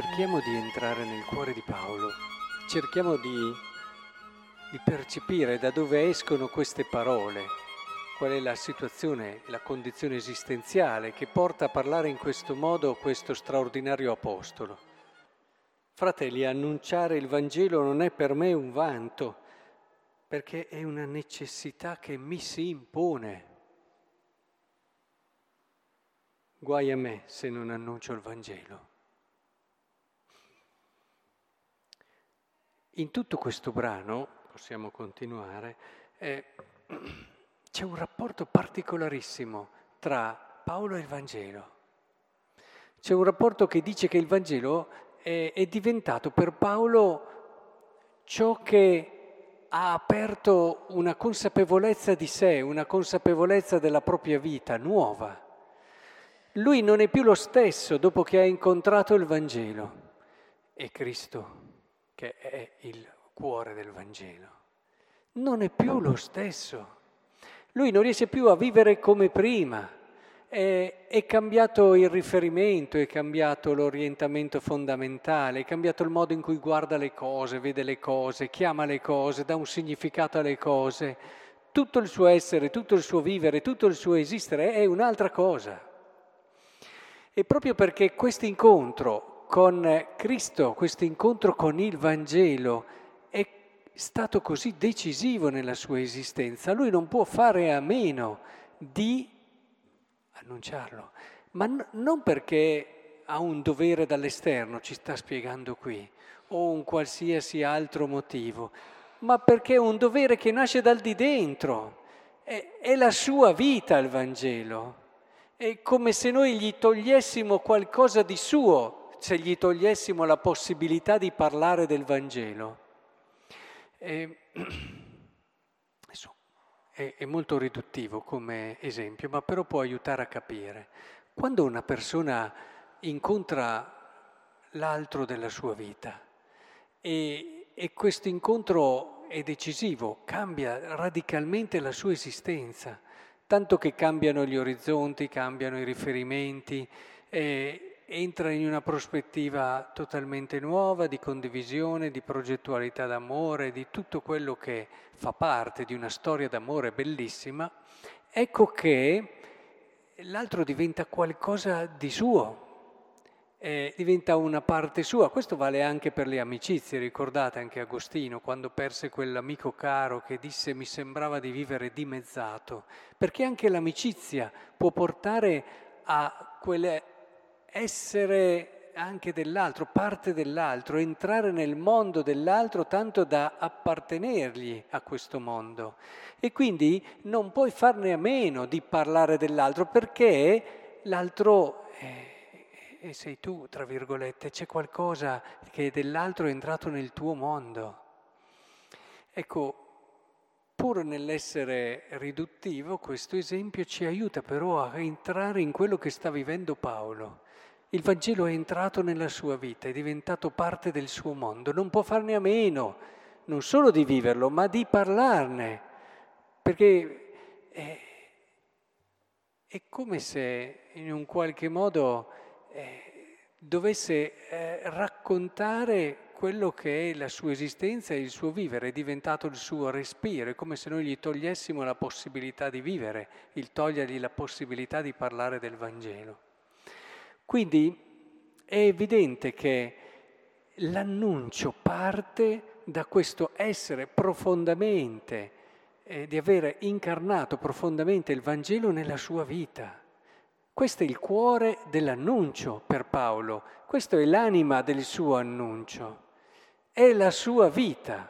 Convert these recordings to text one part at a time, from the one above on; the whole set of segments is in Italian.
cerchiamo di entrare nel cuore di Paolo, cerchiamo di, di, percepire da dove escono queste parole, qual è la situazione, la condizione esistenziale che porta a parlare in questo modo questo straordinario apostolo. Fratelli, annunciare il Vangelo non è per me un vanto, perché è una necessità che mi si impone. Guai a me se non annuncio il Vangelo. In tutto questo brano, possiamo continuare, eh, c'è un rapporto particolarissimo tra Paolo e il Vangelo. C'è un rapporto che dice che il Vangelo è, è diventato per Paolo ciò che ha aperto una consapevolezza di sé, una consapevolezza della propria vita nuova. Lui non è più lo stesso dopo che ha incontrato il Vangelo. È Cristo che è il cuore del Vangelo. Non è più lo stesso. Lui non riesce più a vivere come prima. È, è, cambiato il riferimento, è cambiato l'orientamento fondamentale, è cambiato il modo in cui guarda le cose, vede le cose, chiama le cose, dà un significato alle cose. Tutto il suo essere, tutto il suo vivere, tutto il suo esistere è un'altra cosa. E proprio perché questo incontro con Cristo, questo incontro con il Vangelo è stato così decisivo nella sua esistenza, lui non può fare a meno di annunciarlo, ma n- non perché ha un dovere dall'esterno, ci sta spiegando qui, o un qualsiasi altro motivo, ma perché è un dovere che nasce dal di dentro, è, è la sua vita il Vangelo, è come se noi gli togliessimo qualcosa di suo se gli togliessimo la possibilità di parlare del Vangelo. E, è, è molto riduttivo come esempio, ma però può aiutare a capire. Quando una persona incontra l'altro della sua vita e, e questo incontro è decisivo, cambia radicalmente la sua esistenza, tanto che cambiano gli orizzonti, cambiano i riferimenti. Eh, entra in una prospettiva totalmente nuova di condivisione, di progettualità d'amore, di tutto quello che fa parte di una storia d'amore bellissima, ecco che l'altro diventa qualcosa di suo, eh, diventa una parte sua. Questo vale anche per le amicizie, ricordate anche Agostino quando perse quell'amico caro che disse mi sembrava di vivere dimezzato, perché anche l'amicizia può portare a quelle essere anche dell'altro, parte dell'altro, entrare nel mondo dell'altro tanto da appartenergli a questo mondo. E quindi non puoi farne a meno di parlare dell'altro perché l'altro è, sei tu, tra virgolette, c'è qualcosa che dell'altro è entrato nel tuo mondo. Ecco, pur nell'essere riduttivo, questo esempio ci aiuta però a entrare in quello che sta vivendo Paolo. Il Vangelo è entrato nella sua vita, è diventato parte del suo mondo, non può farne a meno, non solo di viverlo, ma di parlarne, perché è, è come se in un qualche modo eh, dovesse eh, raccontare quello che è la sua esistenza e il suo vivere, è diventato il suo respiro, è come se noi gli togliessimo la possibilità di vivere, il togliergli la possibilità di parlare del Vangelo. Quindi è evidente che l'annuncio parte da questo essere profondamente, eh, di avere incarnato profondamente il Vangelo nella sua vita. Questo è il cuore dell'annuncio per Paolo, questo è l'anima del suo annuncio, è la sua vita.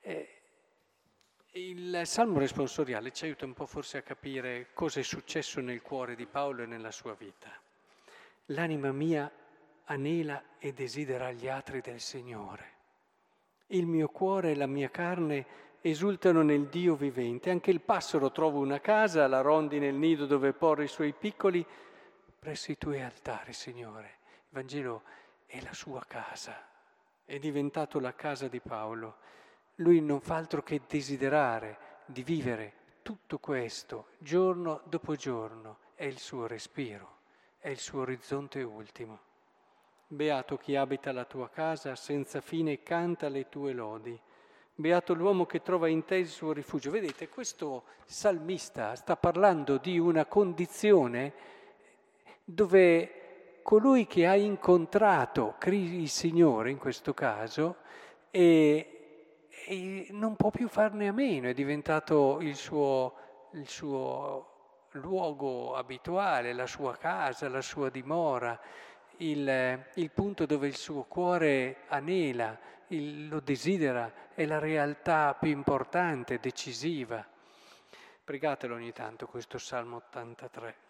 Eh, il salmo responsoriale ci aiuta un po' forse a capire cosa è successo nel cuore di Paolo e nella sua vita. L'anima mia anela e desidera gli atri del Signore. Il mio cuore e la mia carne esultano nel Dio vivente. Anche il passero trova una casa, la rondine il nido dove porre i suoi piccoli, presso i tuoi altari, Signore. Il Vangelo è la sua casa, è diventato la casa di Paolo lui non fa altro che desiderare di vivere tutto questo giorno dopo giorno, è il suo respiro, è il suo orizzonte ultimo. Beato chi abita la tua casa, senza fine canta le tue lodi. Beato l'uomo che trova in te il suo rifugio. Vedete, questo salmista sta parlando di una condizione dove colui che ha incontrato il Signore, in questo caso, e, e non può più farne a meno, è diventato il suo, il suo luogo abituale, la sua casa, la sua dimora, il, il punto dove il suo cuore anela, il, lo desidera, è la realtà più importante, decisiva. Pregatelo ogni tanto questo Salmo 83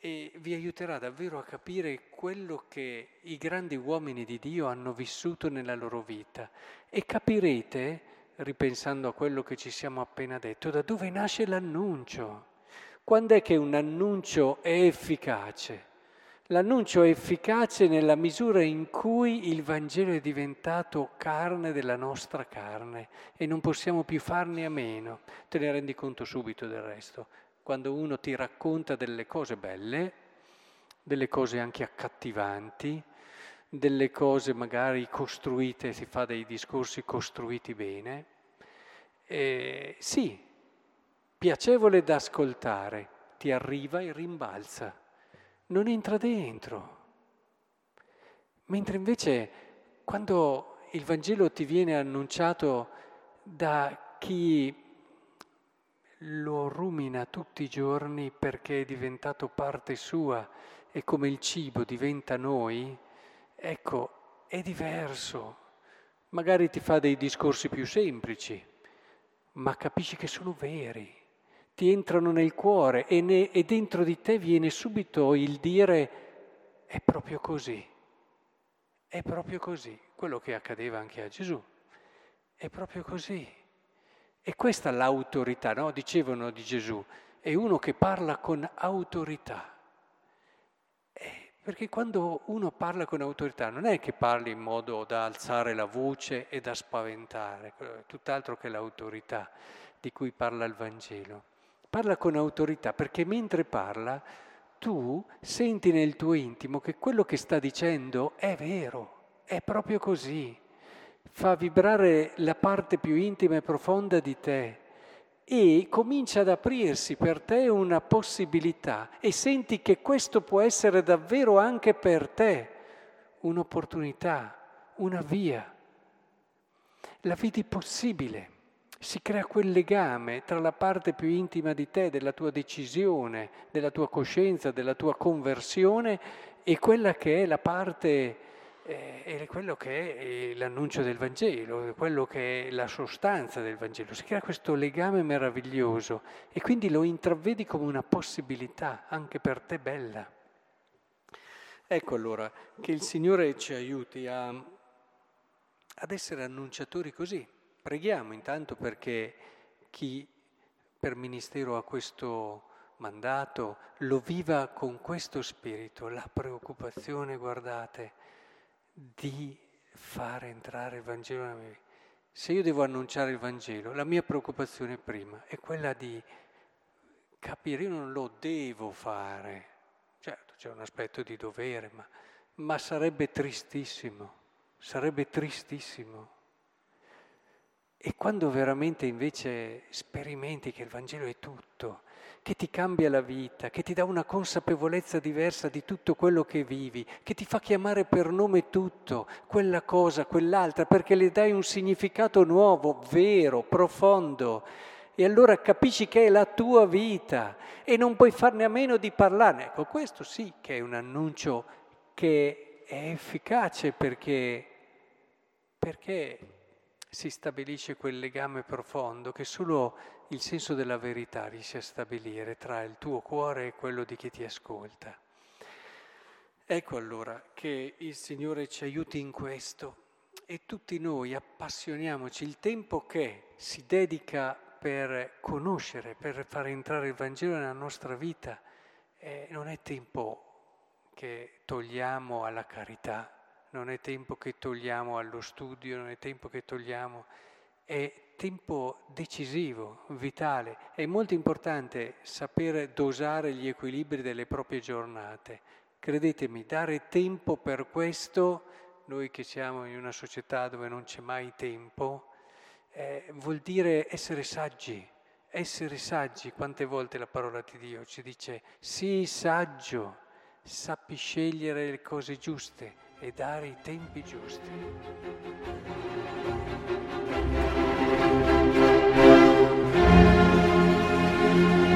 e vi aiuterà davvero a capire quello che i grandi uomini di Dio hanno vissuto nella loro vita e capirete, ripensando a quello che ci siamo appena detto, da dove nasce l'annuncio. Quando è che un annuncio è efficace? L'annuncio è efficace nella misura in cui il Vangelo è diventato carne della nostra carne e non possiamo più farne a meno. Te ne rendi conto subito del resto. Quando uno ti racconta delle cose belle, delle cose anche accattivanti, delle cose magari costruite, si fa dei discorsi costruiti bene, eh, sì, piacevole da ascoltare, ti arriva e rimbalza non entra dentro. Mentre invece quando il Vangelo ti viene annunciato da chi lo rumina tutti i giorni perché è diventato parte sua e come il cibo diventa noi, ecco, è diverso. Magari ti fa dei discorsi più semplici, ma capisci che sono veri ti entrano nel cuore e, ne, e dentro di te viene subito il dire è proprio così, è proprio così, quello che accadeva anche a Gesù, è proprio così. E questa è l'autorità, no? Dicevano di Gesù, è uno che parla con autorità. Eh, perché quando uno parla con autorità non è che parli in modo da alzare la voce e da spaventare, tutt'altro che l'autorità di cui parla il Vangelo. Parla con autorità perché mentre parla tu senti nel tuo intimo che quello che sta dicendo è vero, è proprio così. Fa vibrare la parte più intima e profonda di te e comincia ad aprirsi per te una possibilità e senti che questo può essere davvero anche per te un'opportunità, una via. La vedi possibile si crea quel legame tra la parte più intima di te, della tua decisione, della tua coscienza, della tua conversione e quella che è la parte, eh, quello che è l'annuncio del Vangelo, quello che è la sostanza del Vangelo. Si crea questo legame meraviglioso e quindi lo intravedi come una possibilità anche per te bella. Ecco allora che il Signore ci aiuti a, ad essere annunciatori così Preghiamo intanto perché chi per ministero ha questo mandato lo viva con questo spirito, la preoccupazione, guardate, di fare entrare il Vangelo nella mia vita. Se io devo annunciare il Vangelo, la mia preoccupazione prima è quella di capire, io non lo devo fare, certo c'è un aspetto di dovere, ma, ma sarebbe tristissimo, sarebbe tristissimo e quando veramente invece sperimenti che il Vangelo è tutto, che ti cambia la vita, che ti dà una consapevolezza diversa di tutto quello che vivi, che ti fa chiamare per nome tutto, quella cosa, quell'altra, perché le dai un significato nuovo, vero, profondo. E allora capisci che è la tua vita e non puoi farne a meno di parlarne. Ecco, questo sì che è un annuncio che è efficace perché, perché si stabilisce quel legame profondo che solo il senso della verità riesce a stabilire tra il tuo cuore e quello di chi ti ascolta. Ecco allora che il Signore ci aiuti in questo e tutti noi appassioniamoci. Il tempo che si dedica per conoscere, per far entrare il Vangelo nella nostra vita, eh, non è tempo che togliamo alla carità, non è tempo che togliamo allo studio, non è tempo che togliamo, è tempo decisivo, vitale. È molto importante sapere dosare gli equilibri delle proprie giornate. Credetemi, dare tempo per questo, noi che siamo in una società dove non c'è mai tempo, eh, vuol dire essere saggi, essere saggi. Quante volte la parola di Dio ci dice, sii saggio, sappi scegliere le cose giuste e dare i tempi giusti. Thank